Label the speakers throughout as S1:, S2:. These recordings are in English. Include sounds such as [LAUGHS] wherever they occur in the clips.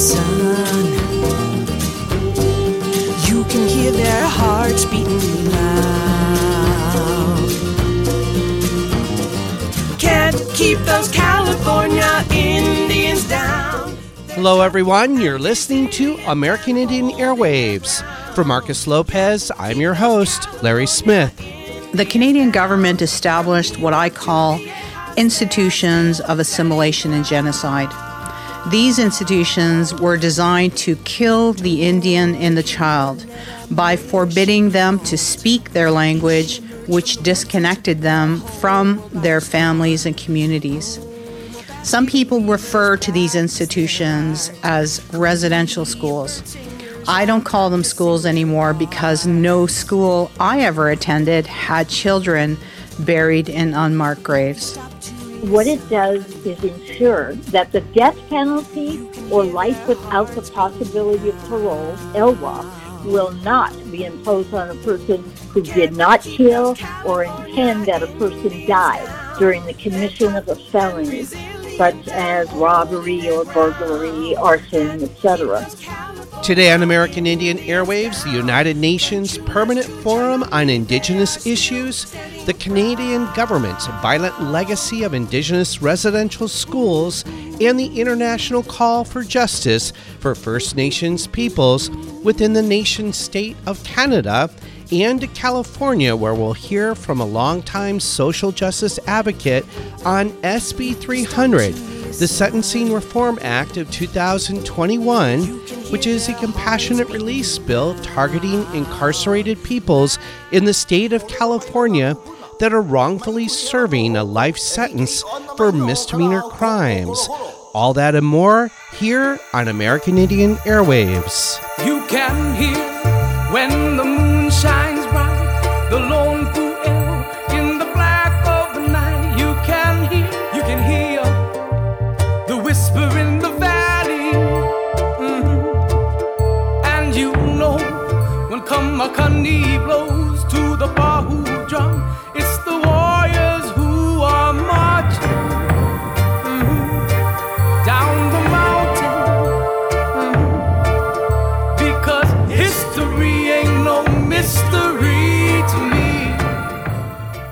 S1: listen, you can hear their hearts beating loud. Can't keep those California Indians down.
S2: Hello, everyone. You're listening to American Indian Airwaves. For Marcus Lopez, I'm your host, Larry Smith.
S3: The Canadian government established what I call institutions of assimilation and genocide. These institutions were designed to kill the Indian and the child by forbidding them to speak their language, which disconnected them from their families and communities. Some people refer to these institutions as residential schools. I don't call them schools anymore because no school I ever attended had children buried in unmarked graves.
S4: What it does is ensure that the death penalty or life without the possibility of parole, LWOP, will not be imposed on a person who did not kill or intend that a person die during the commission of a felony, such as robbery or burglary, arson, etc.
S2: Today on American Indian Airwaves, the United Nations Permanent Forum on Indigenous Issues, the Canadian government's violent legacy of Indigenous residential schools, and the international call for justice for First Nations peoples within the nation state of Canada and California, where we'll hear from a longtime social justice advocate on SB 300, the Sentencing Reform Act of 2021, which is a compassionate release bill targeting incarcerated peoples in the state of California that are wrongfully serving a life sentence for misdemeanor crimes. All that and more here on American Indian Airwaves.
S5: You can hear when the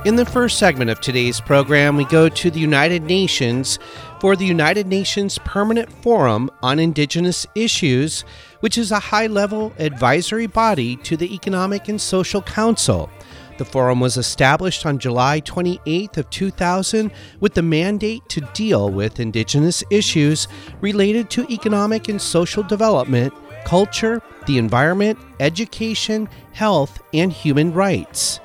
S5: In the
S2: first segment of today's program, we go to the United Nations for the United Nations Permanent Forum on Indigenous Issues, which is a high level advisory body to the Economic and Social Council. The forum was established on July 28th of 2000 with the mandate to deal with indigenous issues related to economic and social development, culture, the environment, education, health, and human rights.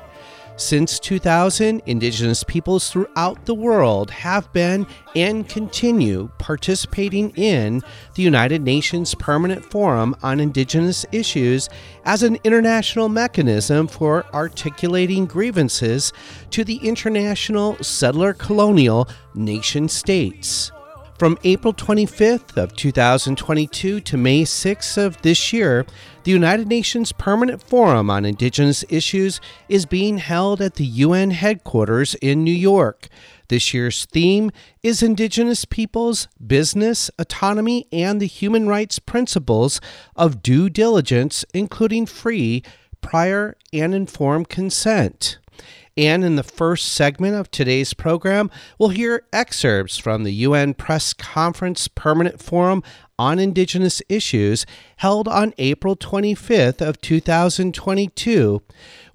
S2: Since 2000, Indigenous peoples throughout the world have been and continue participating in the United Nations Permanent Forum on Indigenous Issues as an international mechanism for articulating grievances to the international settler colonial nation states. From April 25th of 2022 to May 6th of this year, the United Nations Permanent Forum on Indigenous Issues is being held at the UN headquarters in New York. This year's theme is Indigenous peoples, business, autonomy, and the human rights principles of due diligence, including free, prior, and informed consent. And in the first segment of today's program, we'll hear excerpts from the UN Press Conference Permanent Forum on Indigenous Issues held on April 25th of 2022.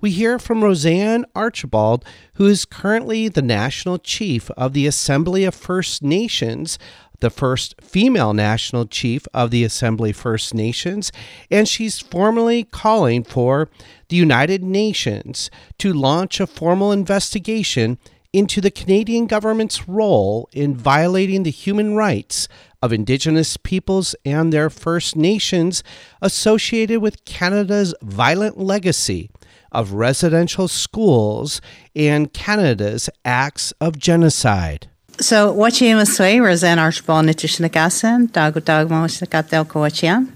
S2: We hear from Roseanne Archibald, who is currently the National Chief of the Assembly of First Nations, the first female national chief of the Assembly First Nations, and she's formally calling for the United Nations to launch a formal investigation into the Canadian government's role in violating the human rights of Indigenous peoples and their First Nations associated with Canada's violent legacy of residential schools and Canada's acts of genocide.
S3: So, Wachiamasway, Roseanne Archibald Nitishnikassan, Dagu Dagmo Snakatel Koachian.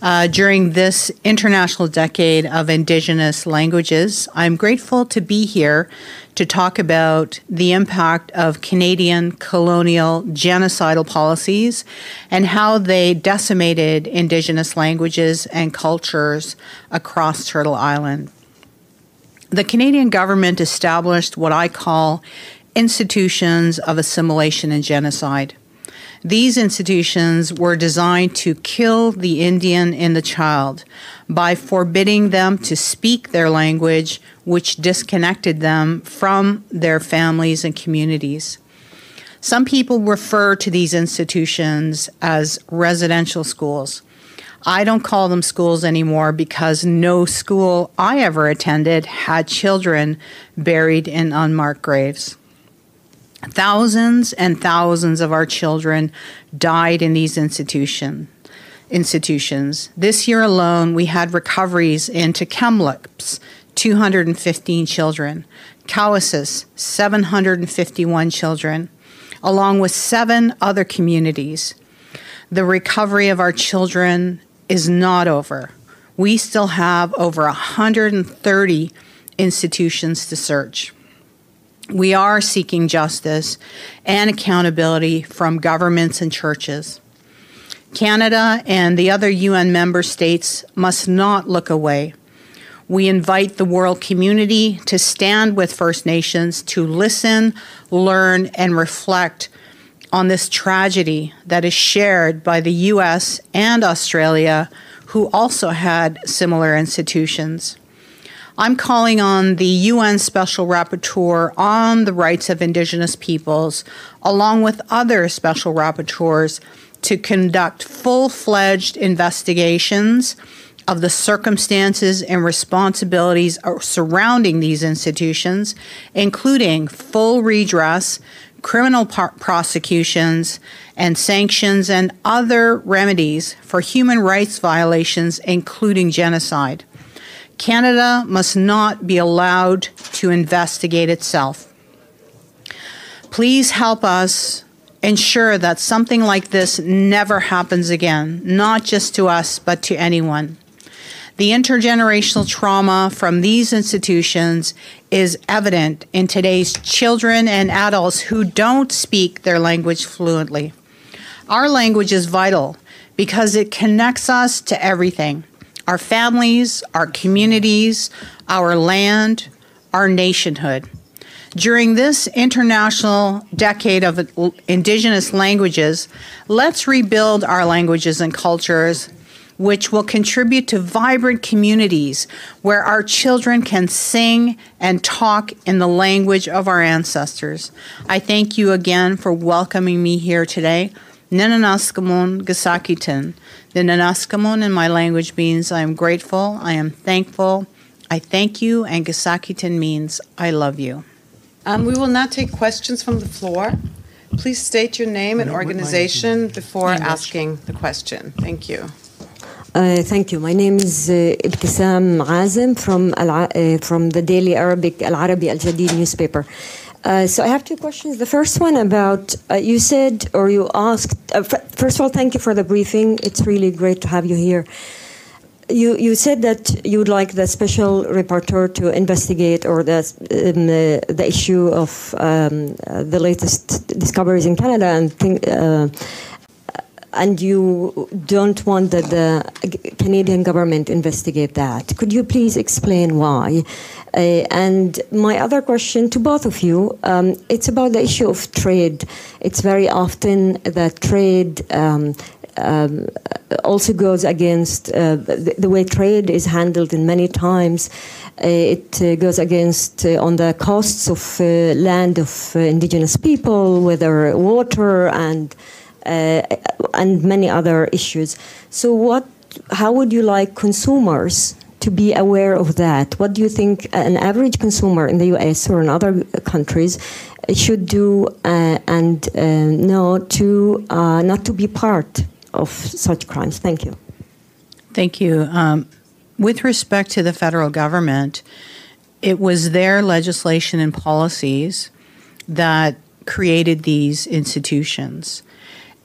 S3: Uh, during this International Decade of Indigenous Languages, I'm grateful to be here to talk about the impact of Canadian colonial genocidal policies and how they decimated Indigenous languages and cultures across Turtle Island. The Canadian government established what I call institutions of assimilation and genocide. These institutions were designed to kill the Indian in the child by forbidding them to speak their language, which disconnected them from their families and communities. Some people refer to these institutions as residential schools. I don't call them schools anymore because no school I ever attended had children buried in unmarked graves. Thousands and thousands of our children died in these institution, institutions. This year alone, we had recoveries into Kamloops, 215 children, Cowessess, 751 children, along with seven other communities. The recovery of our children is not over. We still have over 130 institutions to search we are seeking justice and accountability from governments and churches. Canada and the other UN member states must not look away. We invite the world community to stand with First Nations to listen, learn, and reflect on this tragedy that is shared by the US and Australia, who also had similar institutions. I'm calling on the UN Special Rapporteur on the rights of Indigenous peoples, along with other special rapporteurs, to conduct full fledged investigations of the circumstances and responsibilities surrounding these institutions, including full redress, criminal par- prosecutions, and sanctions and other remedies for human rights violations, including genocide. Canada must not be allowed to investigate itself. Please help us ensure that something like this never happens again, not just to us, but to anyone. The intergenerational trauma from these institutions is evident in today's children and adults who don't speak their language fluently. Our language is vital because it connects us to everything our families, our communities, our land, our nationhood. During this international decade of Indigenous languages, let's rebuild our languages and cultures, which will contribute to vibrant communities where our children can sing and talk in the language of our ancestors. I thank you again for welcoming me here today. Ninanaskamun Gasakitan. The Nanaskamun in my language means I am grateful, I am thankful, I thank you, and Gasakitan means I love you.
S6: Um, we will now take questions from the floor. Please state your name and organization before asking the question. Thank you.
S7: Uh, thank you. My name is uh, Ibtisam Azim from, uh, from the Daily Arabic Al Arabi Al Jadid newspaper. Uh, so I have two questions. The first one about uh, you said or you asked. Uh, first of all, thank you for the briefing. It's really great to have you here. You you said that you would like the special rapporteur to investigate or the um, the issue of um, the latest discoveries in Canada and think uh, and you don't want that the Canadian government investigate that. Could you please explain why? Uh, and my other question to both of you, um, it's about the issue of trade. It's very often that trade um, um, also goes against uh, the, the, way trade is handled in many times. Uh, it uh, goes against uh, on the costs of uh, land of indigenous people, whether water and and many other issues. So, what? How would you like consumers to be aware of that? What do you think an average consumer in the U.S. or in other countries should do uh, and uh, know to uh, not to be part of such crimes? Thank you.
S3: Thank you. Um, with respect to the federal government, it was their legislation and policies that created these institutions.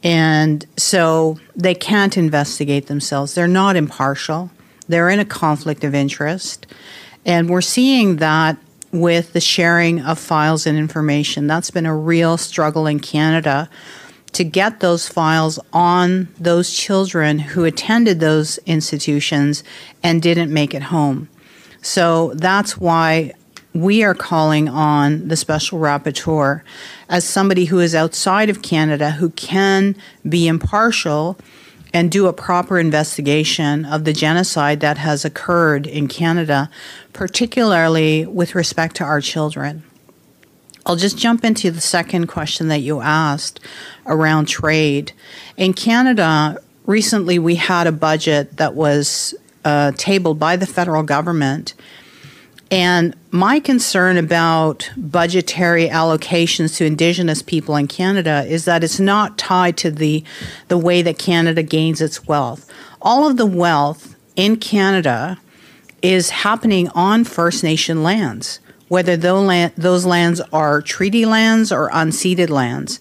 S3: And so they can't investigate themselves. They're not impartial. They're in a conflict of interest. And we're seeing that with the sharing of files and information. That's been a real struggle in Canada to get those files on those children who attended those institutions and didn't make it home. So that's why we are calling on the special rapporteur as somebody who is outside of Canada who can be impartial and do a proper investigation of the genocide that has occurred in Canada, particularly with respect to our children. I'll just jump into the second question that you asked around trade. In Canada, recently we had a budget that was uh, tabled by the federal government. And my concern about budgetary allocations to Indigenous people in Canada is that it's not tied to the, the way that Canada gains its wealth. All of the wealth in Canada is happening on First Nation lands whether those lands are treaty lands or unceded lands.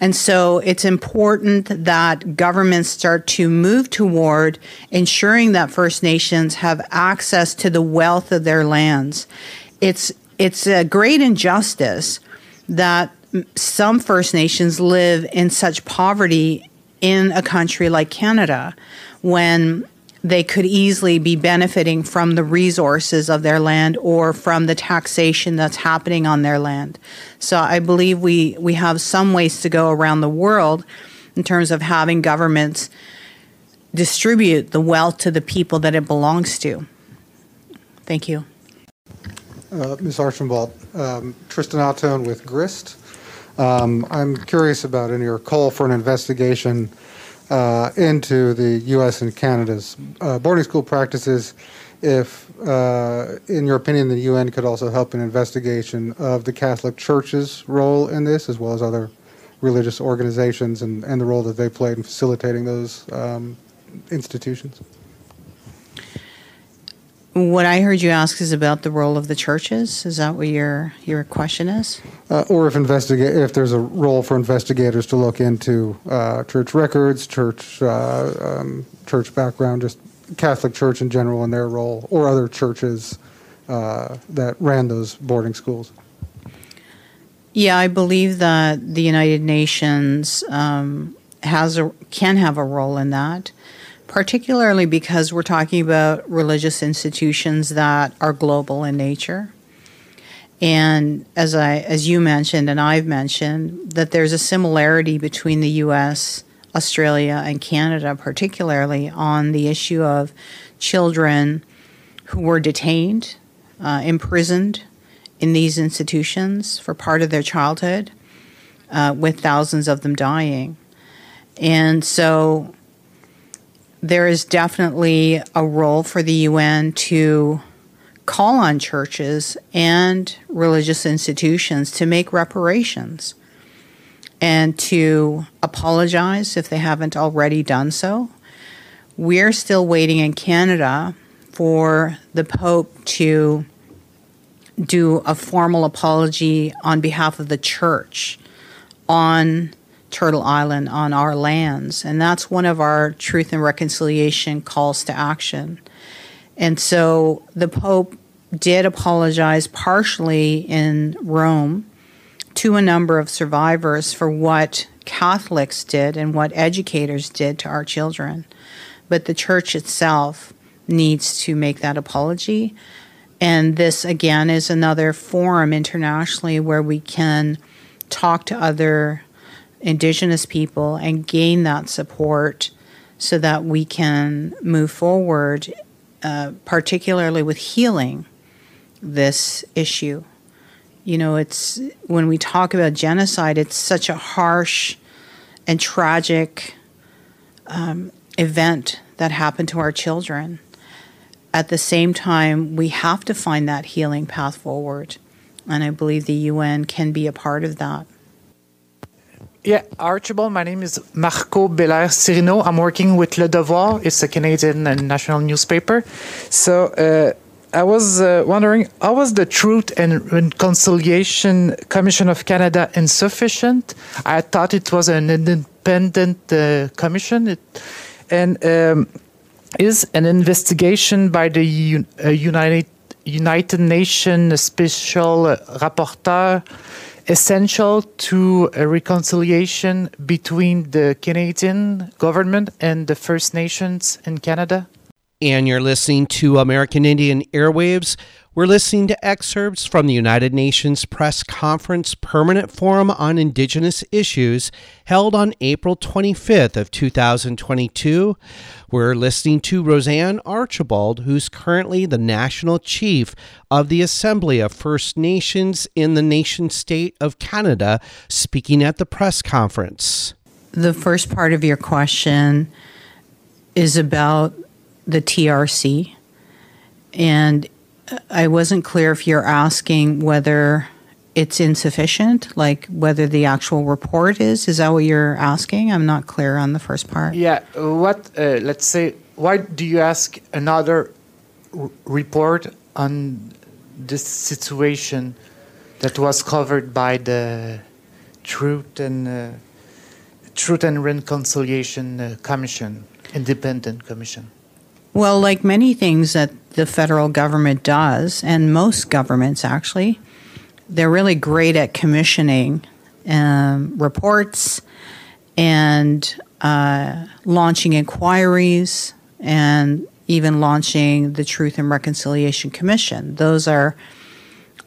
S3: And so it's important that governments start to move toward ensuring that First Nations have access to the wealth of their lands. It's it's a great injustice that some First Nations live in such poverty in a country like Canada when they could easily be benefiting from the resources of their land or from the taxation that's happening on their land. So I believe we, we have some ways to go around the world in terms of having governments distribute the wealth to the people that it belongs to. Thank you.
S8: Uh, Ms. Archambault, um, Tristan Ahtone with GRIST. Um, I'm curious about in your call for an investigation uh, into the U.S. and Canada's uh, boarding school practices. If, uh, in your opinion, the UN could also help an investigation of the Catholic Church's role in this, as well as other religious organizations and, and the role that they played in facilitating those um, institutions.
S3: What I heard you ask is about the role of the churches. Is that what your your question is?
S8: Uh, or if investigate if there's a role for investigators to look into uh, church records, church uh, um, church background, just Catholic Church in general and their role, or other churches uh, that ran those boarding schools.
S3: Yeah, I believe that the United Nations um, has a can have a role in that particularly because we're talking about religious institutions that are global in nature. And as I as you mentioned and I've mentioned that there's a similarity between the US, Australia and Canada particularly on the issue of children who were detained, uh, imprisoned in these institutions for part of their childhood, uh, with thousands of them dying. And so there is definitely a role for the UN to call on churches and religious institutions to make reparations and to apologize if they haven't already done so. We're still waiting in Canada for the Pope to do a formal apology on behalf of the church on Turtle Island on our lands. And that's one of our truth and reconciliation calls to action. And so the Pope did apologize partially in Rome to a number of survivors for what Catholics did and what educators did to our children. But the church itself needs to make that apology. And this, again, is another forum internationally where we can talk to other Indigenous people and gain that support so that we can move forward, uh, particularly with healing this issue. You know, it's when we talk about genocide, it's such a harsh and tragic um, event that happened to our children. At the same time, we have to find that healing path forward. And I believe the UN can be a part of that.
S9: Yeah, Archibald, my name is Marco Belair Cirino. I'm working with Le Devoir. It's a Canadian national newspaper. So uh, I was uh, wondering, how was the Truth and Reconciliation Commission of Canada insufficient? I thought it was an independent uh, commission, it, and um, is an investigation by the U- uh, United United Nations Special Rapporteur essential to a reconciliation between the Canadian government and the First Nations in Canada?
S2: And you're listening to American Indian Airwaves. We're listening to excerpts from the United Nations Press Conference Permanent Forum on Indigenous Issues held on April 25th of 2022. We're listening to Roseanne Archibald, who's currently the National Chief of the Assembly of First Nations in the nation state of Canada, speaking at the press conference.
S3: The first part of your question is about the TRC. And I wasn't clear if you're asking whether it's insufficient, like whether the actual report is. Is that what you're asking? I'm not clear on the first part.
S9: Yeah. What, uh, let's say, why do you ask another report on this situation that was covered by the Truth and uh, Truth and Reconciliation uh, Commission, independent commission?
S3: Well, like many things that the federal government does, and most governments actually, they're really great at commissioning um, reports and uh, launching inquiries and even launching the Truth and Reconciliation Commission. Those are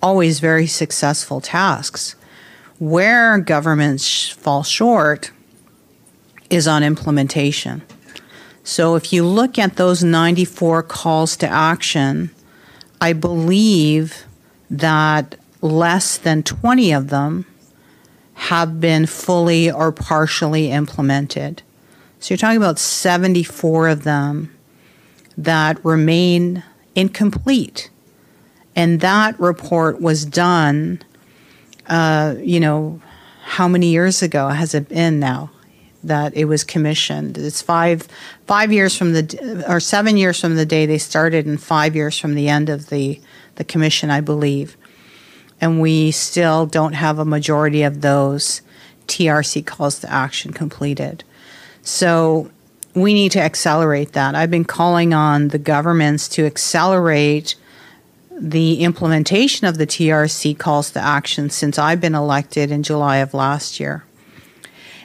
S3: always very successful tasks. Where governments fall short is on implementation. So if you look at those 94 calls to action, I believe that less than 20 of them have been fully or partially implemented. So you're talking about 74 of them that remain incomplete. And that report was done, uh, you know, how many years ago has it been now that it was commissioned? It's five five years from the or seven years from the day they started, and five years from the end of the the commission, I believe. And we still don't have a majority of those TRC calls to action completed. So we need to accelerate that. I've been calling on the governments to accelerate the implementation of the TRC calls to action since I've been elected in July of last year.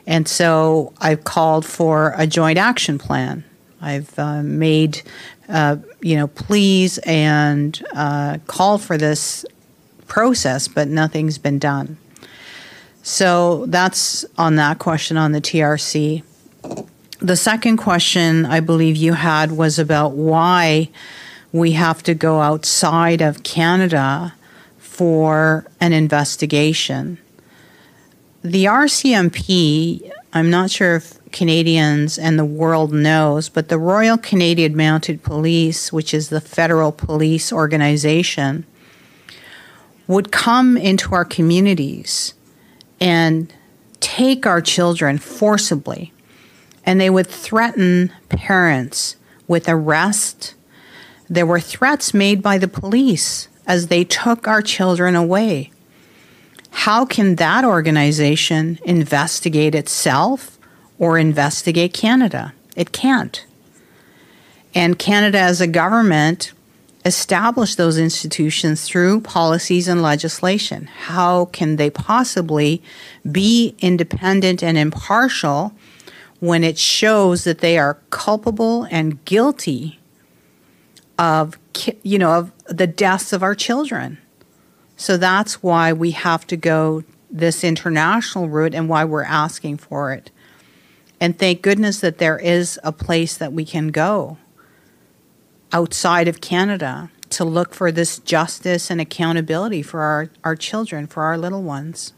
S3: And so I've called for a joint action plan. I've uh, made, uh, you know, pleas and uh, call for this process, but nothing's been done. So that's on that question on the TRC. The second question I believe you had was about why we have to go outside of Canada for an investigation. The RCMP, I'm not sure if Canadians and the world knows, but the Royal Canadian Mounted Police, which is the federal police organization, would come into our communities and take our children forcibly, and they would threaten parents with arrest. There were threats made by the police as they took our children away. How can that organization investigate itself or investigate Canada? It can't. And Canada, as a government, established those institutions through policies and legislation. How can they possibly be independent and impartial when it shows that they are culpable and guilty of you know of the deaths of our children? So that's why we have to go this international route and why we're asking for it. And thank goodness that there is a place that we can go outside of Canada to look for this justice and accountability for our, our children, for our little ones.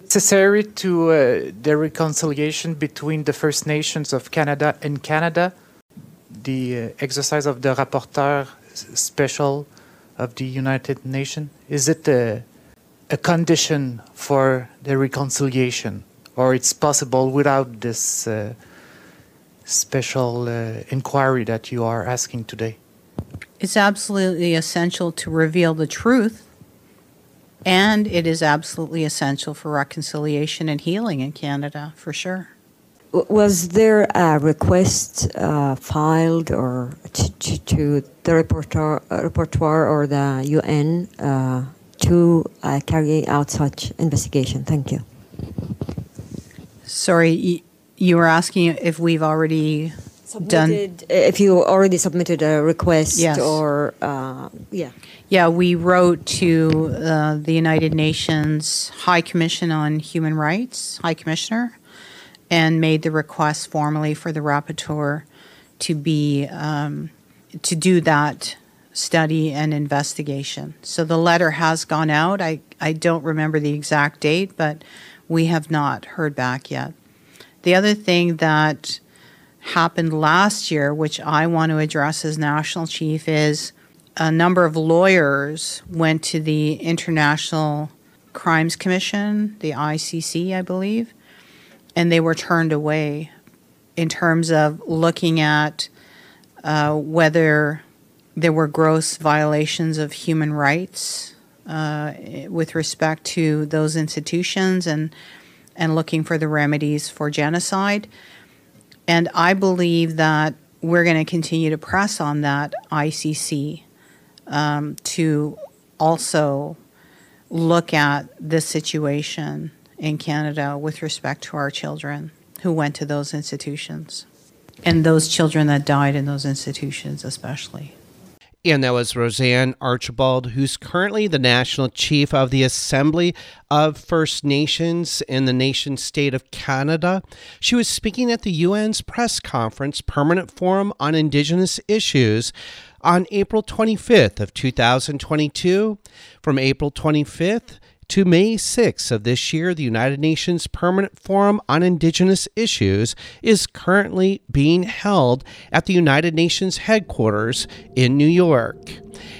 S9: Necessary to uh, the reconciliation between the First Nations of Canada and Canada, the uh, exercise of the rapporteur special of the United Nations, is it a, a condition for the reconciliation, or it's possible without this uh, special uh, inquiry that you are asking today?
S3: It's absolutely essential to reveal the truth, and it is absolutely essential for reconciliation and healing in Canada, for sure.
S7: Was there a request uh, filed or to, to, to the reporter, uh, repertoire or the UN uh, to uh, carry out such investigation? Thank you.
S3: Sorry, you were asking if we've already done.
S7: Submitted, if you already submitted a request
S3: Yes.
S7: or uh, yeah.
S3: Yeah, we wrote to uh, the United Nations High Commission on Human Rights, High Commissioner, and made the request formally for the rapporteur to be um, to do that study and investigation. So the letter has gone out. I, I don't remember the exact date, but we have not heard back yet. The other thing that happened last year, which I want to address as national chief, is a number of lawyers went to the International Crimes Commission, the ICC, I believe, and they were turned away in terms of looking at uh, whether there were gross violations of human rights uh, with respect to those institutions and and looking for the remedies for genocide. And I believe that we're going to continue to press on that ICC um, to also look at this situation in Canada with respect to our children who went to those institutions and those children that died in those institutions, especially.
S10: And that was Roseanne Archibald, who's currently the national chief of the Assembly of First Nations in the nation state of Canada. She was speaking at the UN's press conference, Permanent Forum on Indigenous Issues, on April 25th of 2022. From April 25th to May 6th of this year, the United Nations Permanent Forum on Indigenous Issues is currently being held at the United Nations headquarters in New York.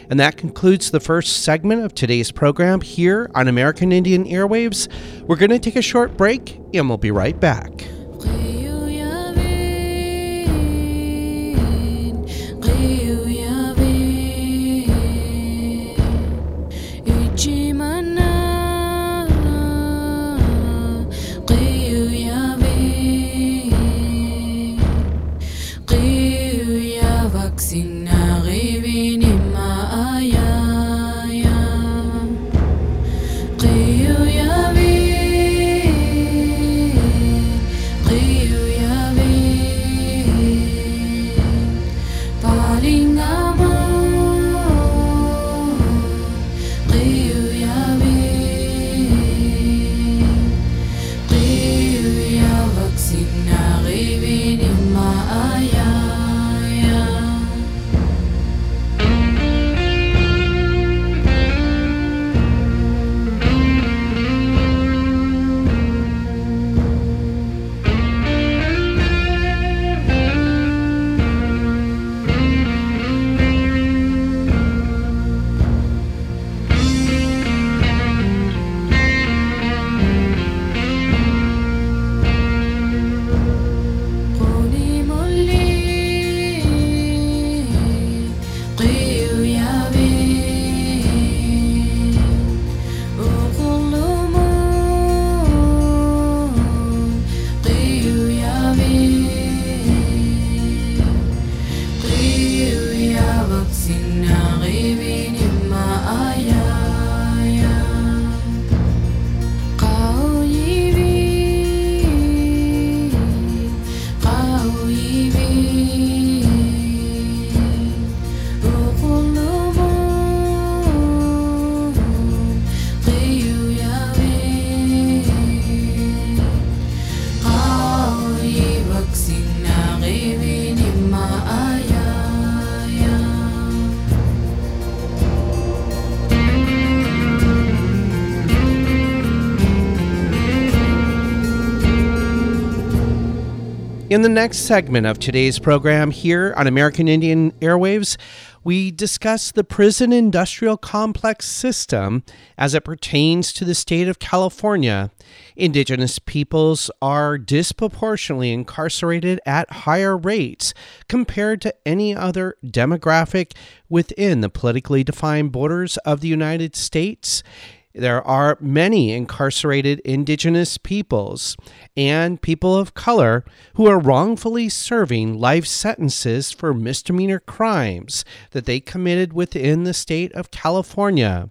S10: And that concludes the first segment of today's program here on American Indian Airwaves. We're going to take a short break and we'll be right back. In the next segment of today's program here on American Indian Airwaves,
S2: we discuss the prison industrial complex system as it pertains to the state of California. Indigenous peoples are disproportionately incarcerated at higher rates compared to any other demographic within the politically defined borders of the United States. There are many incarcerated indigenous peoples and people of color who are wrongfully serving life sentences for misdemeanor crimes that they committed within the state of California.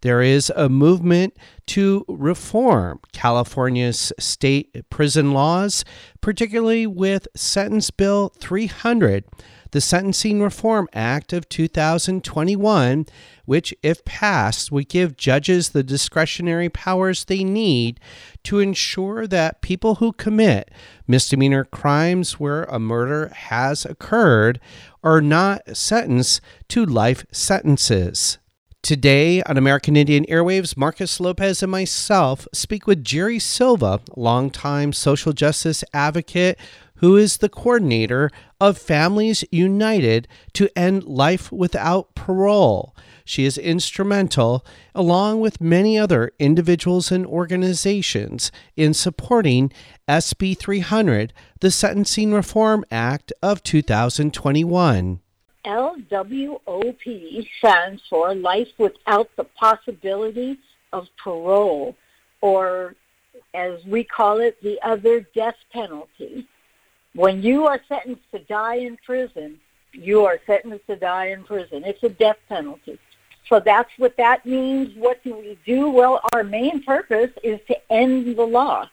S2: There is a movement to reform California's state prison laws, particularly with Senate Bill 300 the Sentencing Reform Act of 2021, which, if passed, would give judges the discretionary powers they need to ensure that people who commit misdemeanor crimes where a murder has occurred are not sentenced to life sentences. Today on American Indian Airwaves, Marcus Lopez and myself speak with Geri Silva, longtime social justice advocate who is the coordinator of Families United to End Life Without Parole. She is instrumental, along with many other individuals and organizations, in supporting SB 300, the Sentencing Reform Act of 2021.
S4: LWOP stands for Life Without the Possibility of Parole, or as we call it, the other death penalty. When you are sentenced to die in prison, you are sentenced to die in prison. It's a death penalty. So that's what that means. What do we do? Well, our main purpose is to end the law.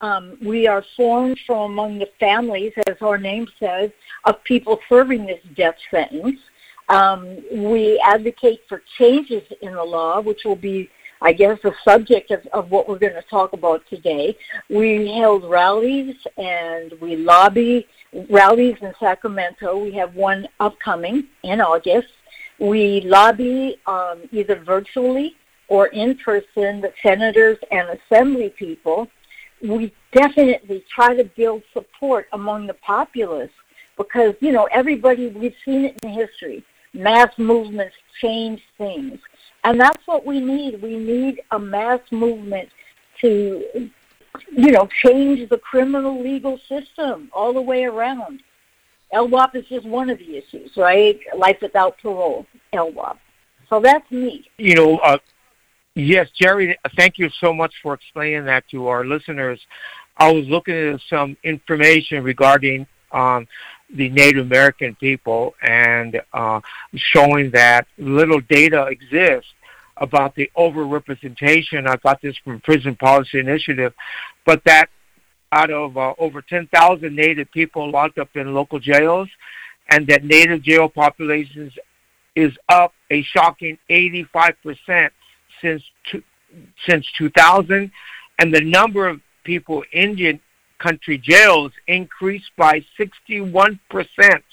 S4: Um, we are formed from among the families, as our name says, of people serving this death sentence. Um, we advocate for changes in the law, which will be I guess, the subject of, of what we're going to talk about today. We held rallies and we lobby rallies in Sacramento. We have one upcoming in August. We lobby um, either virtually or in person the senators and assembly people. We definitely try to build support among the populace because, you know, everybody, we've seen it in history. Mass movements change things. And that's what we need. We need a mass movement to, you know, change the criminal legal system all the way around. LWOP is just one of the issues, right? Life without parole, LWOP. So that's me.
S11: You know, uh, yes, Geri, thank you so much for explaining that to our listeners. I was looking at some information regarding um, the Native American people and uh, showing that little data exists about the overrepresentation. I got this from Prison Policy Initiative, but that out of uh, over 10,000 Native people locked up in local jails, and that Native jail populations is up a shocking 85% since since 2000, and the number of people in Indian country jails increased by 61 percent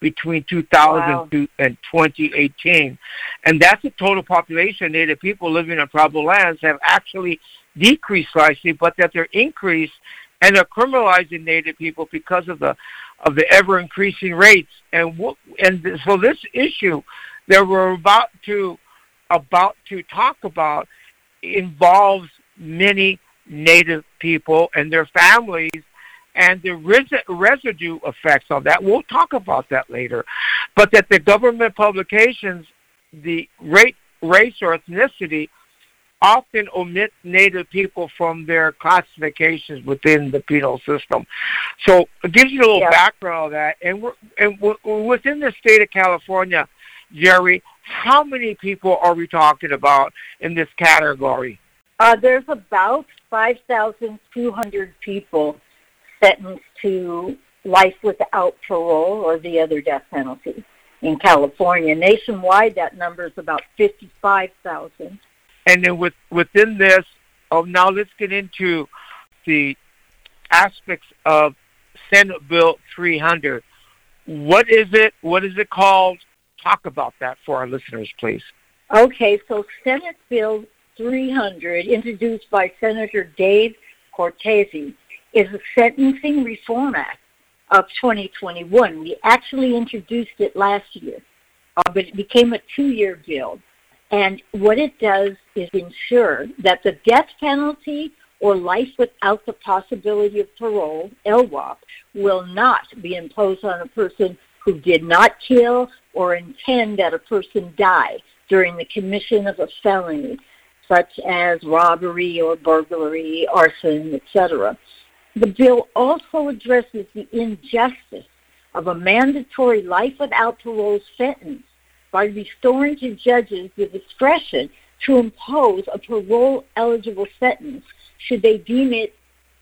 S11: between 2000 wow. and 2018. And that's the total population. Native people living on tribal lands have actually decreased slightly, but that they're increased and are criminalizing Native people because of the of the ever increasing rates. And and so this issue that we're about to about to talk about involves many Native people and their families and the res- residue effects of that. We'll talk about that later. But that the government publications, the rate, race or ethnicity, often omit Native people from their classifications within the penal system. So it gives you a little yeah. background of that. And, we're, and we're, within the state of California, Geri, how many people are we talking about in this category?
S4: Uh, there's about 5,200 people sentenced to life without parole or the other death penalty in California. Nationwide, that number is about 55,000.
S11: And then with, within this, oh, now let's get into the aspects of Senate Bill 300. What is it? What is it called? Talk about that for our listeners, please.
S4: Okay, so Senate Bill 300, introduced by Senator Dave Cortese, is the Sentencing Reform Act of 2021. We actually introduced it last year. uh, but it became a two-year bill. And what it does is ensure that the death penalty or life without the possibility of parole, LWOP, will not be imposed on a person who did not kill or intend that a person die during the commission of a felony, such as robbery or burglary, arson, etc. The bill also addresses the injustice of a mandatory life without parole sentence by restoring to judges the discretion to impose a parole eligible sentence should they deem it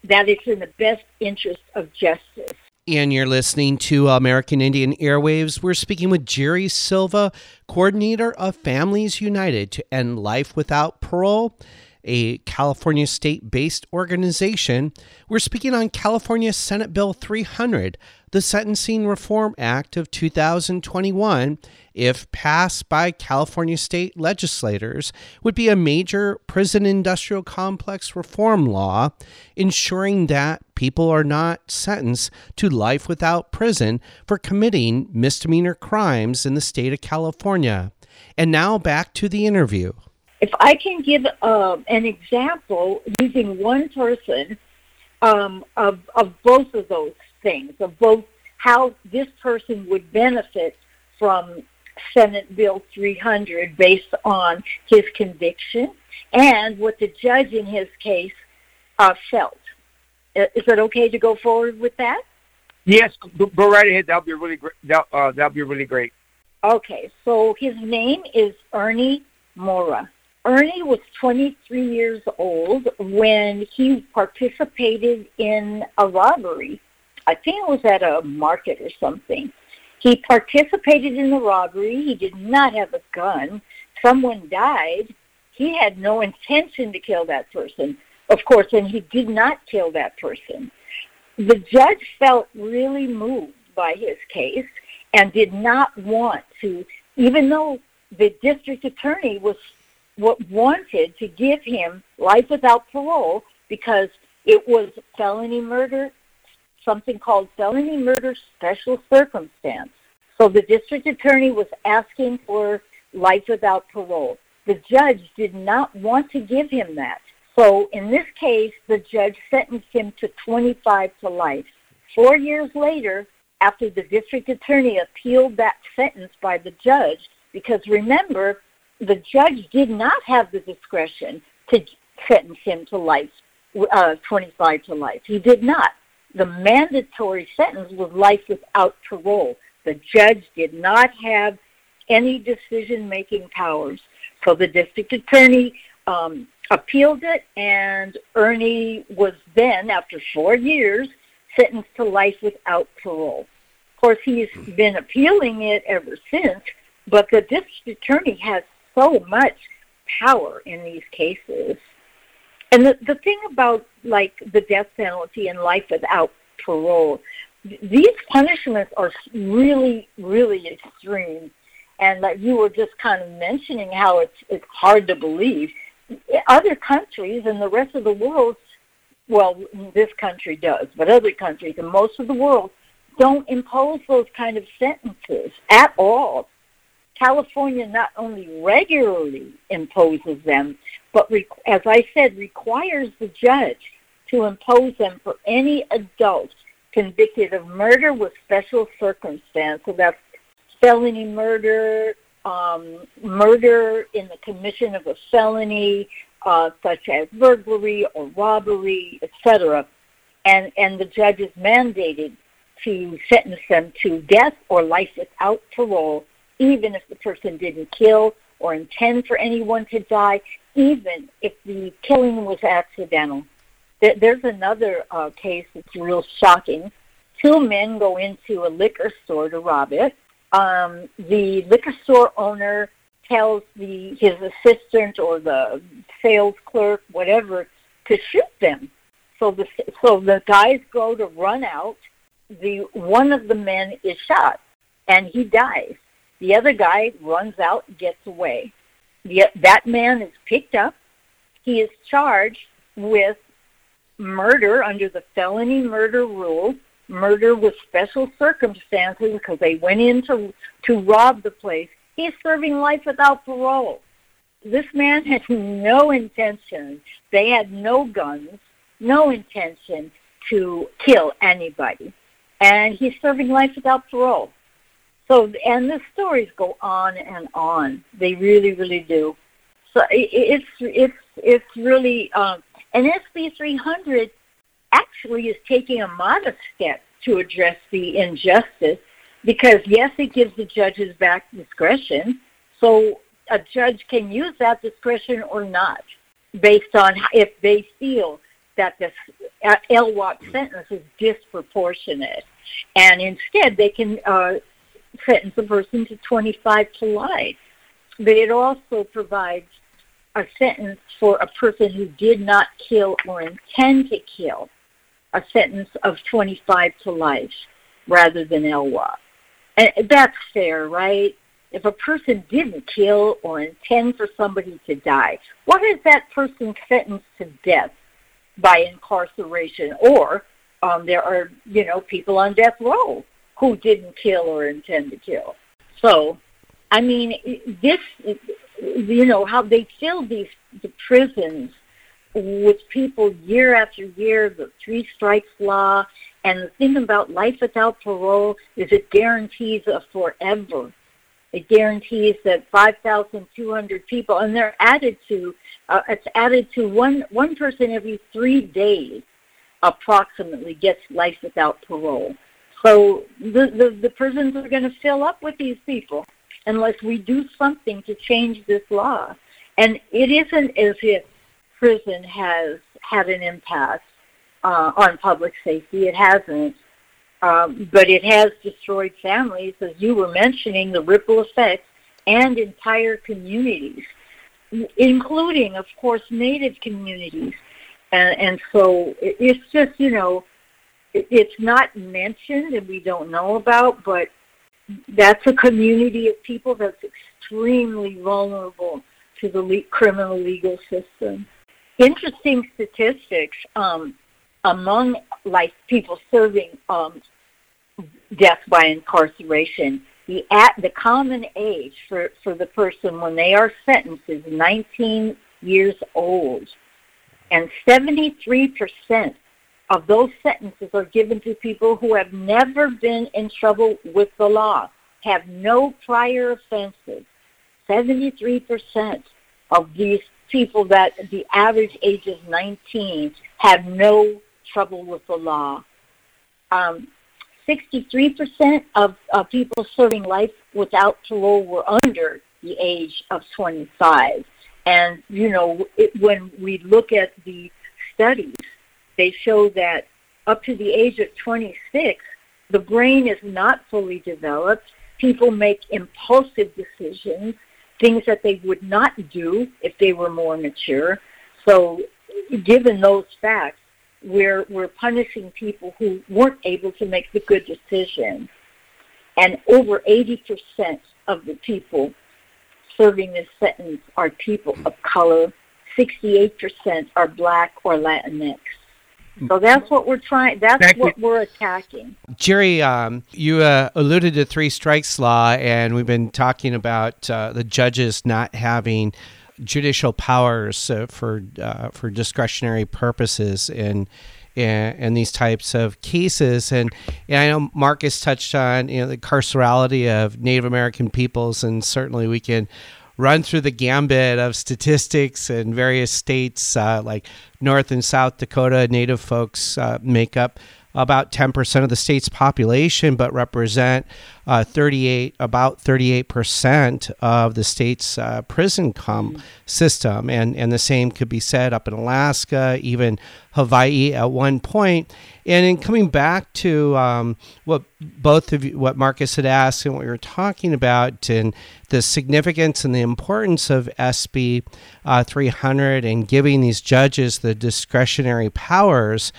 S4: that it's in the best interest of justice.
S2: And you're listening to American Indian Airwaves. We're speaking with Geri Silva, coordinator of Families United to End Life Without Parole, a California state based organization. We're speaking on California Senate Bill 300, the Sentencing Reform Act of 2021, if passed by California state legislators, would be a major prison industrial complex reform law, ensuring that people are not sentenced to life without prison for committing misdemeanor crimes in the state of California. And now back to the interview.
S4: If I can give uh, an example using one person um, of, of both of those things, of both how this person would benefit from Senate Bill 300 based on his conviction and what the judge in his case uh, felt. Is it okay to go forward with that?
S11: Yes, go right ahead. That'll be really great. That, uh, that'll be really great.
S4: Okay, so his name is Ernie Mora. Ernie was 23 years old when he participated in a robbery. I think it was at a market or something. He participated in the robbery. He did not have a gun. Someone died. He had no intention to kill that person, of course, and he did not kill that person. The judge felt really moved by his case and did not want to, even though the district attorney was wanted to give him life without parole because it was felony murder, something called felony murder special circumstance. So the district attorney was asking for life without parole. The judge did not want to give him that. So in this case, the judge sentenced him to 25 to life. Four years later, after the district attorney appealed that sentence by the judge, because remember, the judge did not have the discretion to sentence him to life, uh, 25 to life. He did not. The mandatory sentence was life without parole. The judge did not have any decision-making powers. So the district attorney um, appealed it, and Ernie was then, after four years, sentenced to life without parole. Of course, he's been appealing it ever since, but the district attorney has so much power in these cases. And the, the thing about like the death penalty and life without parole, these punishments are really, really extreme. And like you were just kind of mentioning how it's it's hard to believe. Other countries and the rest of the world, well, this country does, but other countries and most of the world don't impose those kind of sentences at all. California not only regularly imposes them, but as I said, requires the judge to impose them for any adult convicted of murder with special circumstance. So that's felony murder, um, murder in the commission of a felony, uh, such as burglary or robbery, etc. And and the judge is mandated to sentence them to death or life without parole even if the person didn't kill or intend for anyone to die, even if the killing was accidental. There's another uh, case that's real shocking. Two men go into a liquor store to rob it. Um, the liquor store owner tells the his assistant or the sales clerk, whatever, to shoot them. So the so the guys go to run out. The one of the men is shot, and he dies. The other guy runs out and gets away. The, that man is picked up. He is charged with murder under the felony murder rule, murder with special circumstances because they went in to, to rob the place He's serving life without parole. This man had no intention. They had no guns, no intention to kill anybody. And he's serving life without parole. So, and the stories go on and on. They really, really do. So it, it's it's it's really um, and SB 300 actually is taking a modest step to address the injustice because yes, it gives the judges back discretion. So a judge can use that discretion or not based on if they feel that the LWOP sentence is disproportionate. And instead, they can uh, sentence a person to 25 to life. But it also provides a sentence for a person who did not kill or intend to kill, a sentence of 25 to life rather than LWOP. And that's fair, right? If a person didn't kill or intend for somebody to die, what is that person sentenced to death by incarceration? Or um, there are, you know, people on death row who didn't kill or intend to kill. So, I mean, this, you know, how they fill these the prisons with people year after year, the three strikes law, and the thing about life without parole is it guarantees a forever. It guarantees that 5,200 people, and they're added to, uh, it's added to one, one person every three days approximately gets life without parole. So the, the, the prisons are going to fill up with these people unless we do something to change this law. And it isn't as if prison has had an impact uh, on public safety. It hasn't. Um, but it has destroyed families, as you were mentioning, the ripple effects, and entire communities, including, of course, Native communities. And, and so it's just, you know, it's not mentioned and we don't know about, but that's a community of people that's extremely vulnerable to the le- criminal legal system. Interesting statistics. Um, among like people serving um, death by incarceration, the at the common age for, for the person when they are sentenced is 19 years old, and 73 percent of those sentences are given to people who have never been in trouble with the law, have no prior offenses. 73 percent of these people that the average age is 19 have no trouble with the law. Um, 63% of uh, people serving life without parole were under the age of 25. And, you know, it, when we look at the studies, they show that up to the age of 26, the brain is not fully developed. People make impulsive decisions, things that they would not do if they were more mature. So, given those facts, we're we're punishing people who weren't able to make the good decision. And over 80% of the people serving this sentence are people of color. 68% are black or Latinx. So that's what we're trying. That's
S11: Thank
S4: what we're attacking.
S2: Geri, um, you uh, alluded to three strikes law, and we've been talking about uh, the judges not having judicial powers uh, for uh, for discretionary purposes in, in in these types of cases. And, and I know Marcus touched on you know the carcerality of Native American peoples, and certainly we can run through the gambit of statistics in various states uh, like North and South Dakota. Native folks uh, make up about 10% of the state's population, but represent uh, 38, about 38% of the state's uh, prison com system. And, and the same could be said up in Alaska, even Hawaii at one point. And in coming back to um, what both of you, what Marcus had asked and what we were talking about, and the significance and the importance of SB uh, 300 and giving these judges the discretionary powers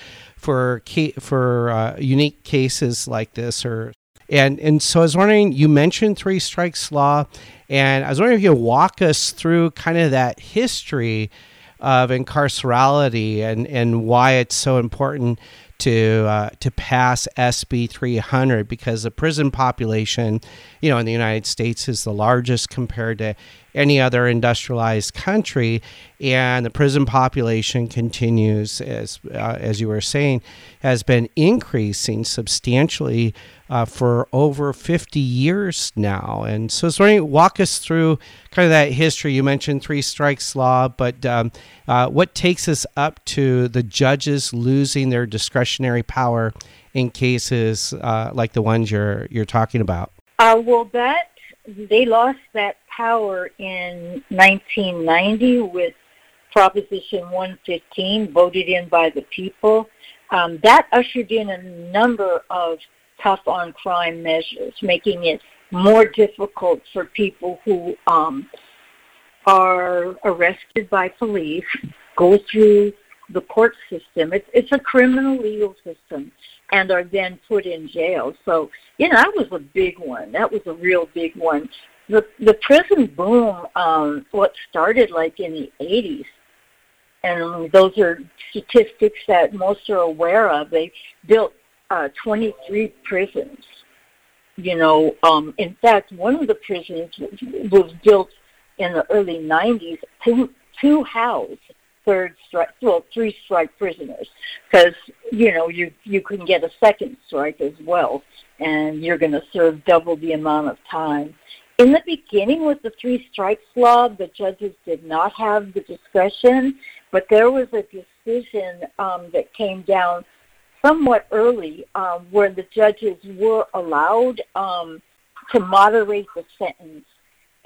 S2: for for uh, unique cases like this, or and and so I was wondering, you mentioned three strikes law, and I was wondering if you walk us through kind of that history of incarcerality and, and why it's so important to uh, to pass SB 300 because the prison population, you know, in the United States is the largest compared to any other industrialized country, and the prison population continues as uh, as you were saying has been increasing substantially uh, for over 50 years now. And so, so walk us through kind of that history. You mentioned three strikes law, but um, uh, what takes us up to the judges losing their discretionary power in cases uh, like the ones you're you're talking about?
S4: Uh, well, that they lost that power in 1990 with Proposition 115, voted in by the people. Um, that ushered in a number of tough on crime measures, making it more difficult for people who um, are arrested by police, go through the court system. It's, it's a criminal legal system and are then put in jail. So, you know, that was a big one. That was a real big one. The the prison boom, um, what started like in the eighties, and those are statistics that most are aware of. They built uh, 23 prisons. You know, um, in fact, one of the prisons was built in the early 90s to, to house third strike, well, three strike prisoners, because you know you you can get a second strike as well, and you're going to serve double the amount of time. In the beginning, with the three strikes law, the judges did not have the discretion, but there was a decision um, that came down somewhat early um, where the judges were allowed um, to moderate the sentence,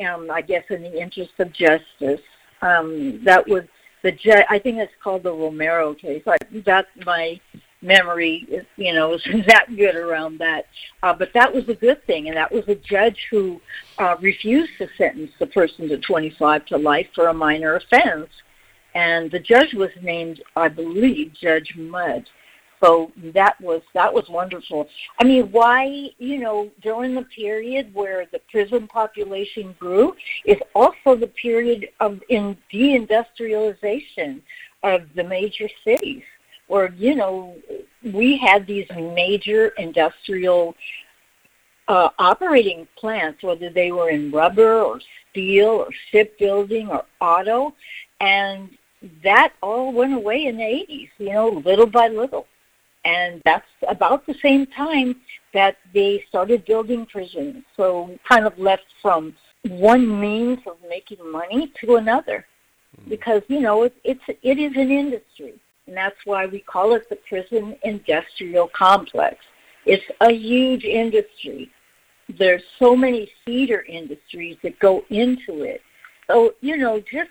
S4: um, I guess in the interest of justice. Um, that was the. I think it's called the Romero case. I, that's my memory you know [LAUGHS] is that good around that uh, but that was a good thing and that was a judge who uh, refused to sentence the person to 25 to life for a minor offense and the judge was named i believe judge mudd so that was that was wonderful. I mean why you know during the period where the prison population grew is also the period of in deindustrialization of the major cities. Or you know we had these major industrial uh, operating plants, whether they were in rubber or steel or shipbuilding or auto, and that all went away in the 80s, you know, little by little. And that's about the same time that they started building prisons. So kind of left from one means of making money to another. Because, you know, it, it's, it is an industry and that's why we call it the prison industrial complex. It's a huge industry. There's so many feeder industries that go into it. So, you know, just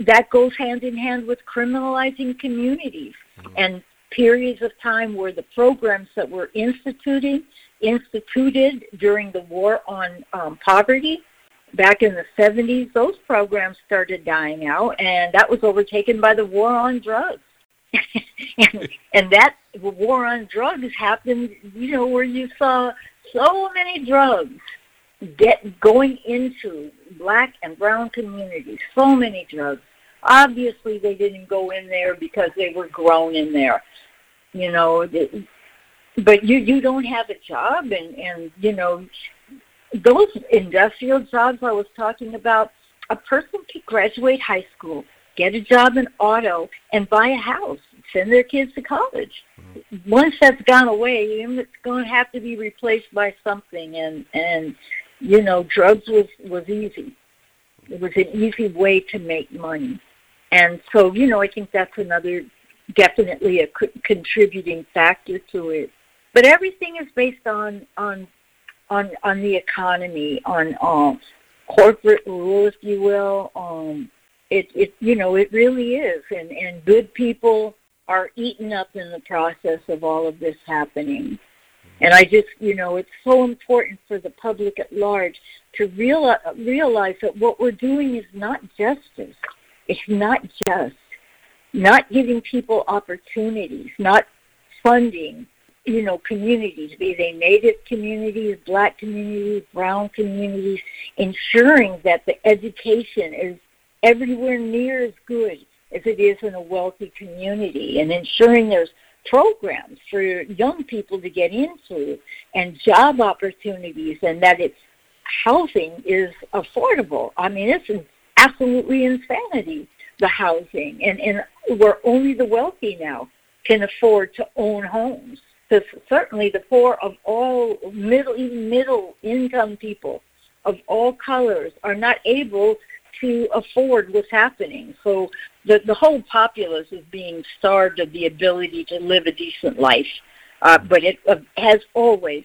S4: that goes hand in hand with criminalizing communities mm-hmm. and periods of time where the programs that were instituting instituted during the war on um, poverty back in the 70s, those programs started dying out, and that was overtaken by the war on drugs. [LAUGHS] and, and that war on drugs happened, you know, where you saw so many drugs get going into black and brown communities, so many drugs. Obviously, they didn't go in there because they were grown in there, you know. But you you don't have a job, and and you know those industrial jobs I was talking about, a person could graduate high school, get a job in auto, and buy a house, send their kids to college. Mm-hmm. Once that's gone away, it's going to have to be replaced by something. And and you know, drugs was was easy. It was an easy way to make money. And so, you know, I think that's another definitely a co- contributing factor to it. But everything is based on on on on the economy, on um, corporate rule, if you will. Um, it it you know it really is, and and good people are eaten up in the process of all of this happening. And I just, you know, it's so important for the public at large to realize, realize that what we're doing is not justice. It's not just. Not giving people opportunities, not funding, you know, communities, be they native communities, black communities, brown communities, ensuring that the education is everywhere near as good as it is in a wealthy community and ensuring there's programs for young people to get into and job opportunities and that it's housing is affordable. I mean, it's absolutely insanity, the housing. And, and where only the wealthy now can afford to own homes. Because certainly the poor of all middle, even middle income people of all colors are not able to afford what's happening. So the, the whole populace is being starved of the ability to live a decent life. Uh, but it uh, has always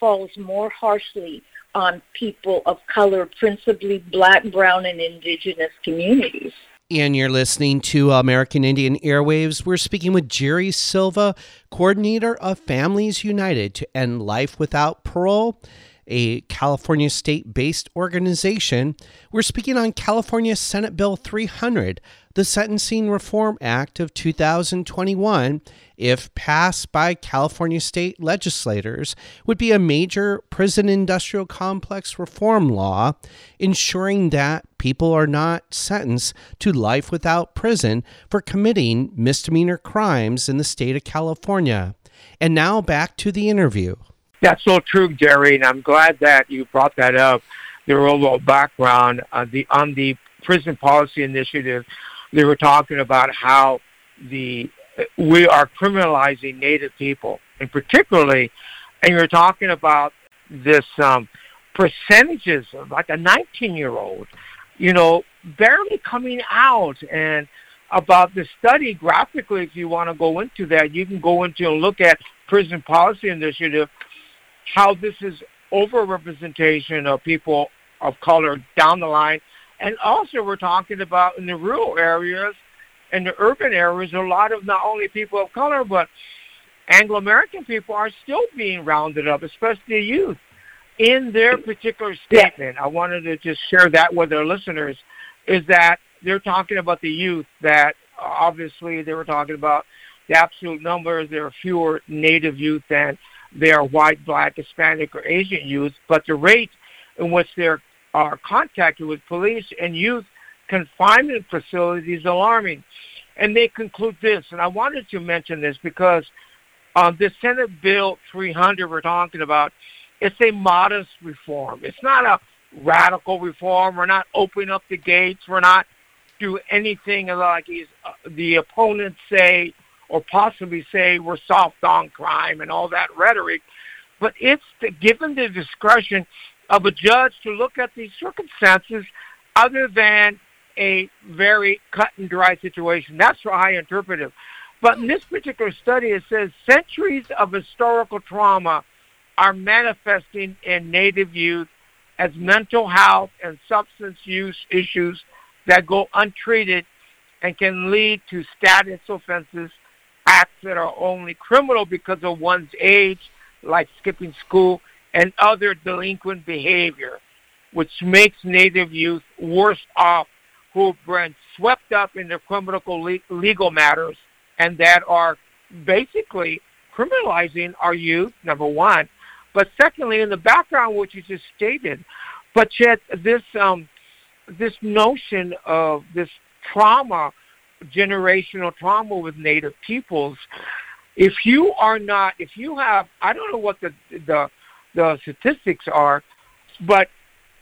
S4: falls more harshly on people of color, principally black, brown, and indigenous communities.
S2: And you're listening to American Indian Airwaves. We're speaking with Geri Silva, coordinator of Families United to End Life Without Parole a California state based organization. We're speaking on California Senate Bill 300, the Sentencing Reform Act of 2021, if passed by California state legislators, would be a major prison industrial complex reform law, ensuring that people are not sentenced to life without prison for committing misdemeanor crimes in the state of California. And now back to the interview.
S11: That's so true, Geri, and I'm glad that you brought that up. The little background on the on the prison policy initiative. They were talking about how the we are criminalizing Native people, and particularly, and you're talking about this um, percentages of like a 19 year old, you know, barely coming out and about the study graphically if you want to go into that you can go into and look at prison policy initiative how this is overrepresentation of people of color down the line. And also we're talking about in the rural areas and the urban areas, a lot of not only people of color, but Anglo-American people are still being rounded up, especially youth. In their particular statement, I wanted to just share that with our listeners, is that they're talking about the youth that obviously they were talking about the absolute numbers. There are fewer Native youth than they are white, black, Hispanic, or Asian youth, but the rate in which they are contacted with police and youth confinement facilities is alarming. And they conclude this, and I wanted to mention this because um, the Senate Bill 300 we're talking about, it's a modest reform. It's not a radical reform. We're not opening up the gates. We're not do anything like uh, the opponents say or possibly say we're soft on crime and all that rhetoric, but it's to, given the discretion of a judge to look at these circumstances other than a very cut and dry situation. That's how I interpret it. But in this particular study, it says centuries of historical trauma are manifesting in Native youth as mental health and substance use issues that go untreated and can lead to status offenses acts that are only criminal because of one's age, like skipping school, and other delinquent behavior, which makes Native youth worse off who've been swept up in the criminal legal matters and that are basically criminalizing our youth, number one. But secondly, in the background, what you just stated, but yet this um, this notion of this trauma generational trauma with Native peoples. If you are not, if you have, I don't know what the the, the statistics are, but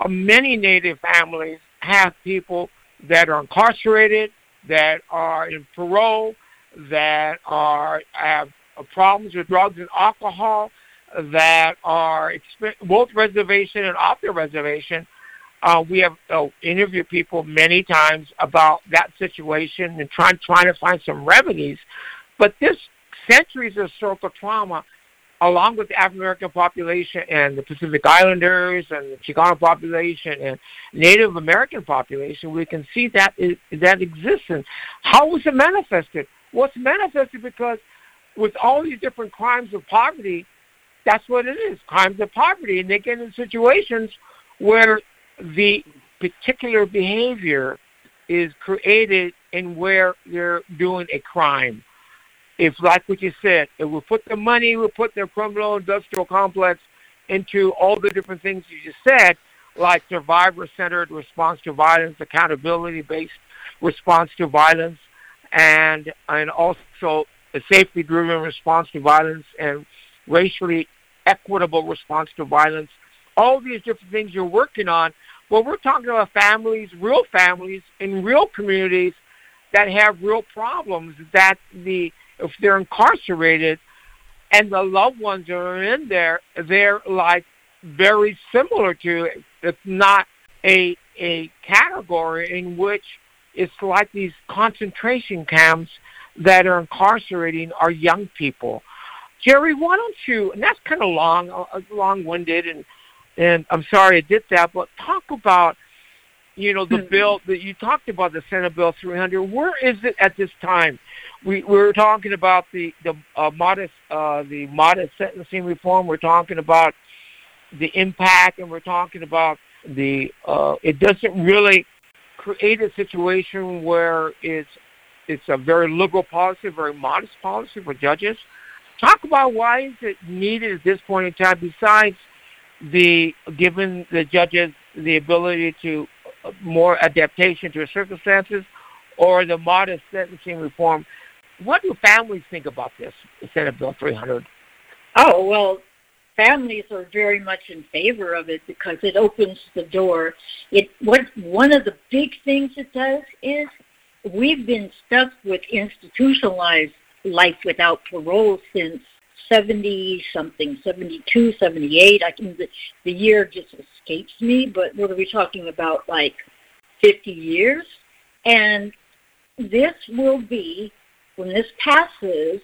S11: many Native families have people that are incarcerated, that are in parole, that are have problems with drugs and alcohol, that are both reservation and off the reservation uh, we have uh, interviewed people many times about that situation and trying trying to find some remedies. But this centuries of historical trauma, along with the African American population and the Pacific Islanders and the Chicano population and Native American population, we can see that is, that exists. And how was it manifested? Well, it's manifested because with all these different crimes of poverty, that's what it is, crimes of poverty. And they get in situations where the particular behavior is created in where they're doing a crime. If, like what you said, if we put the money, we put the criminal industrial complex into all the different things you just said, like survivor-centered response to violence, accountability-based response to violence, and and also a safety-driven response to violence and racially equitable response to violence. All these different things you're working on. Well, we're talking about families, real families in real communities that have real problems. That the if they're incarcerated and the loved ones are in there, they're like very similar to. It's not a a category in which it's like these concentration camps that are incarcerating our young people. Geri, why don't you? And that's kind of long, uh, long-winded, and and I'm sorry I did that, but talk about you know the
S4: Hmm.
S11: bill that you talked about, the Senate Bill 300. Where is it at this time? We we're talking about the the uh, modest uh, the modest sentencing reform. We're talking about the impact, and we're talking about the uh, it doesn't really create a situation where it's it's a very liberal policy, very modest policy for judges. Talk about why is it needed at this point in time, besides the giving the judges the ability to uh, more adaptation to circumstances, or the modest sentencing reform. What do families think about this Senate Bill 300?
S4: Oh, well, families are very much in favor of it because it opens the door. It what one of the big things it does is we've been stuck with institutionalized life without parole since 70 something, 72, 78. I can the, the year just escapes me, but what are we talking about like 50 years? And this will be when this passes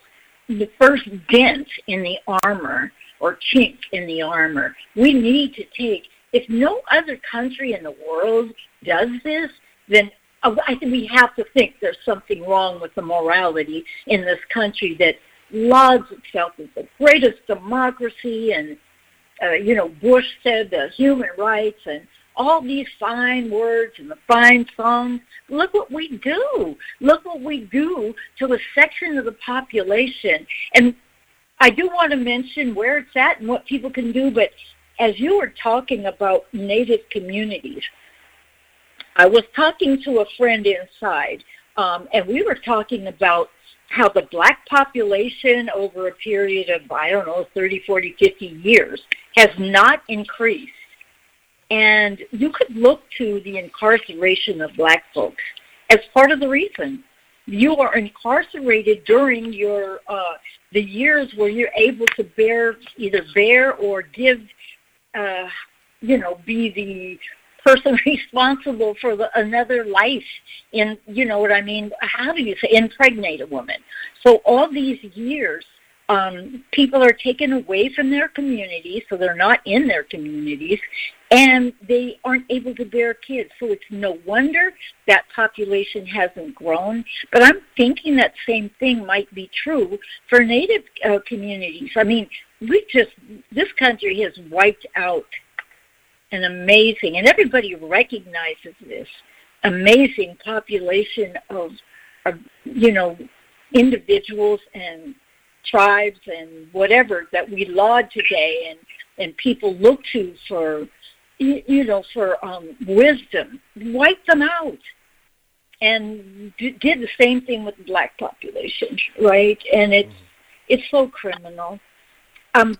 S4: the first dent in the armor or chink in the armor. We need to take, if no other country in the world does this, then uh, I think we have to think there's something wrong with the morality in this country that lauds itself as the greatest democracy and, uh, you know, Bush said the human rights and all these fine words and the fine songs. Look what we do. Look what we do to a section of the population. And I do want to mention where it's at and what people can do, but as you were talking about Native communities, I was talking to a friend inside, um, and we were talking about how the black population over a period of, I don't know, 30, 40, 50 years has not increased. And you could look to the incarceration of black folks as part of the reason. You are incarcerated during your uh, the years where you're able to bear either bear or give, uh, you know, be the person [LAUGHS] responsible for the, another life in you know what I mean? How do you say impregnate a woman? So all these years um, people are taken away from their communities so they're not in their communities and they aren't able to bear kids. So it's no wonder that population hasn't grown. But I'm thinking that same thing might be true for native uh, communities. I mean we just this country has wiped out an amazing, and everybody recognizes this amazing population of, of, you know, individuals and tribes and whatever that we laud today, and and people look to for, you, know, for um, wisdom. Wipe them out, and d- did the same thing with the black population, right? And it's it's so criminal. Um,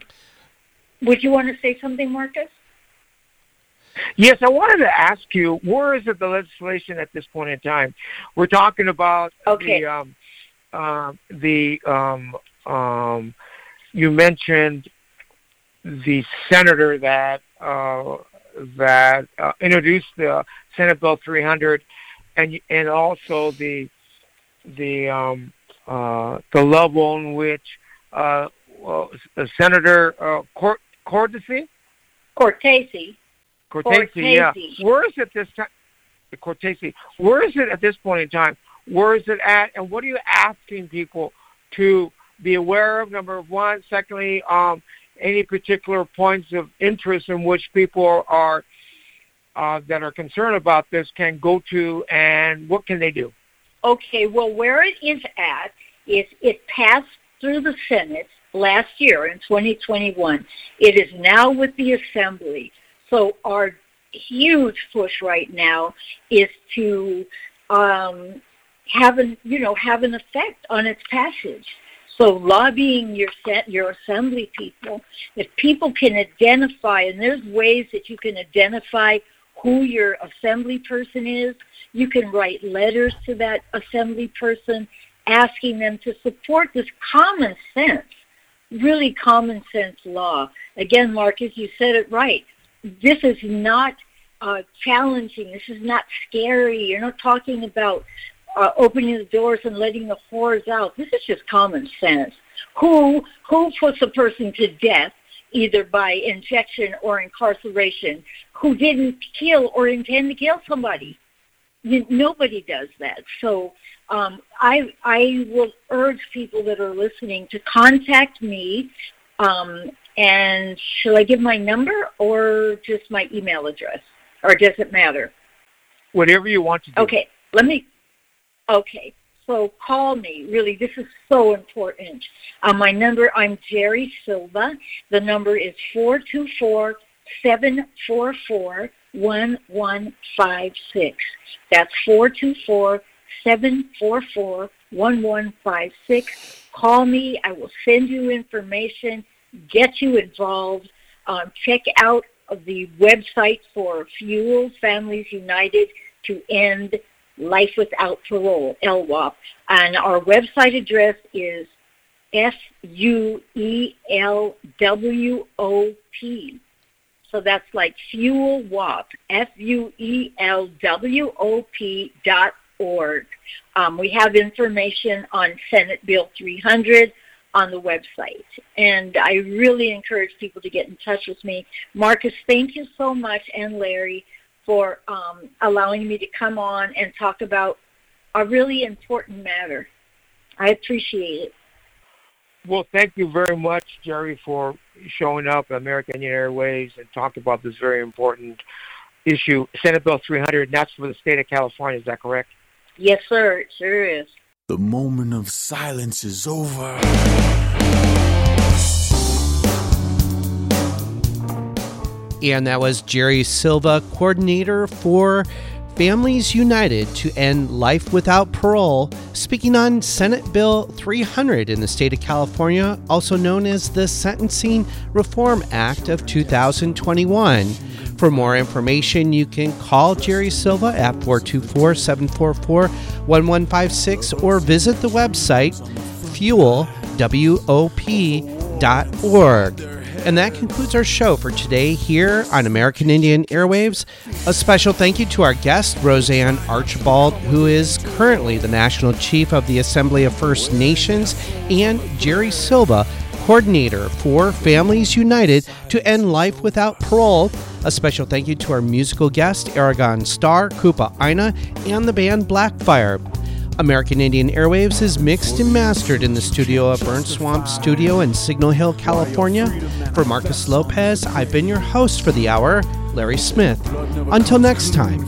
S4: would you want to say something, Marcus?
S11: Yes, I wanted to ask you, where is it the legislation at this point in time? We're talking about
S4: Okay.
S11: the um, uh, the um, um, you mentioned the senator that uh, that uh, introduced the Senate Bill 300, and and also the the um, uh, the level in which uh, well, uh, Senator uh, Cort- Cortese
S4: Cortese.
S11: Cortese, yeah. Where is it this time? Cortese. Where is it at this point in time? Where is it at? And what are you asking people to be aware of? Number one. Secondly, um, any particular points of interest in which people are uh, that are concerned about this can go to, and what can they do?
S4: Okay, well, where it is at is it passed through the Senate last year in 2021. It is now with the Assembly. So our huge push right now is to um, have an you know have an effect on its passage. So lobbying your set, your assembly people, if people can identify, and there's ways that you can identify who your assembly person is, you can write letters to that assembly person asking them to support this common sense, really common sense law. Again, Marcus, you said it right. This is not uh, challenging. This is not scary. You're not talking about uh, opening the doors and letting the whores out. This is just common sense. Who who puts a person to death either by injection or incarceration? Who didn't kill or intend to kill somebody? Nobody does that. So um, I I will urge people that are listening to contact me. Um, and shall I give my number or just my email address, or does it matter?
S11: Whatever you want to do.
S4: Okay, let me. Okay, so call me. Really, this is so important. Uh, my number, I'm Geri Silva. The number is four two four seven four four one one five six. That's four two four seven four four one one five six. Call me. I will send you information. Get you involved. Um, check out the website for Fuel Families United to End Life Without Parole, LWOP. And our website address is F-U-E-L-W-O-P. So that's like Fuel WOP, F-U-E-L-W-O-P dot org. Um, we have information on Senate Bill 300 on the website. And I really encourage people to get in touch with me. Marcus, thank you so much, and Larry, for um, allowing me to come on and talk about a really important matter. I appreciate it.
S11: Well, thank you very much, Geri, for showing up at American Indian Airways and talking about this very important issue. Senate Bill 300, and that's for the state of California. Is that correct?
S4: Yes, sir. It sure is.
S12: The moment of silence is over.
S2: And that was Geri Silva, coordinator for Families United to End Life Without Parole, speaking on Senate Bill 300 in the state of California, also known as the Sentencing Reform Act of 2021. For more information, you can call Geri Silva at 424 744 1156 or visit the website fuelwop.org. And that concludes our show for today here on American Indian Airwaves. A special thank you to our guest, RoseAnne Archibald, who is currently the National Chief of the Assembly of First Nations, and Geri Silva, Coordinator for Families United to End Life Without Parole. A special thank you to our musical guest, Aragon Starr, Koopa Ina, and the band Blackfire. American Indian Airwaves is mixed and mastered in the studio at Burnt Swamp Studio in Signal Hill, California. For Marcus Lopez, I've been your host for the hour, Larry Smith. Until next time.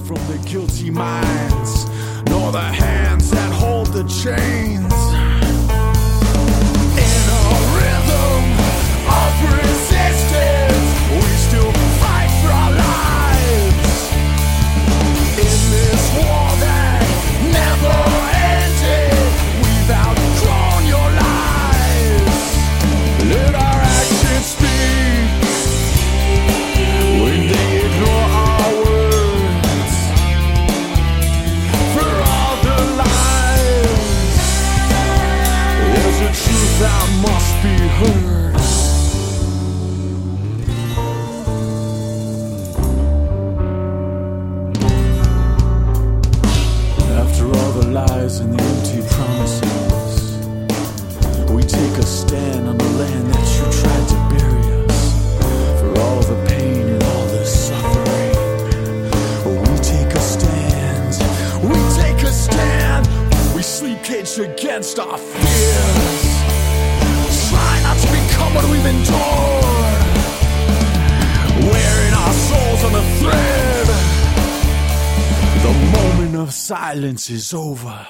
S12: Stand on the land that you tried to bury us. For all the pain and all the suffering, we take a stand. We take a stand. We sleep caged against our fears. Try not to become what we've endured. Wearing our souls on a thread. The moment of silence is over.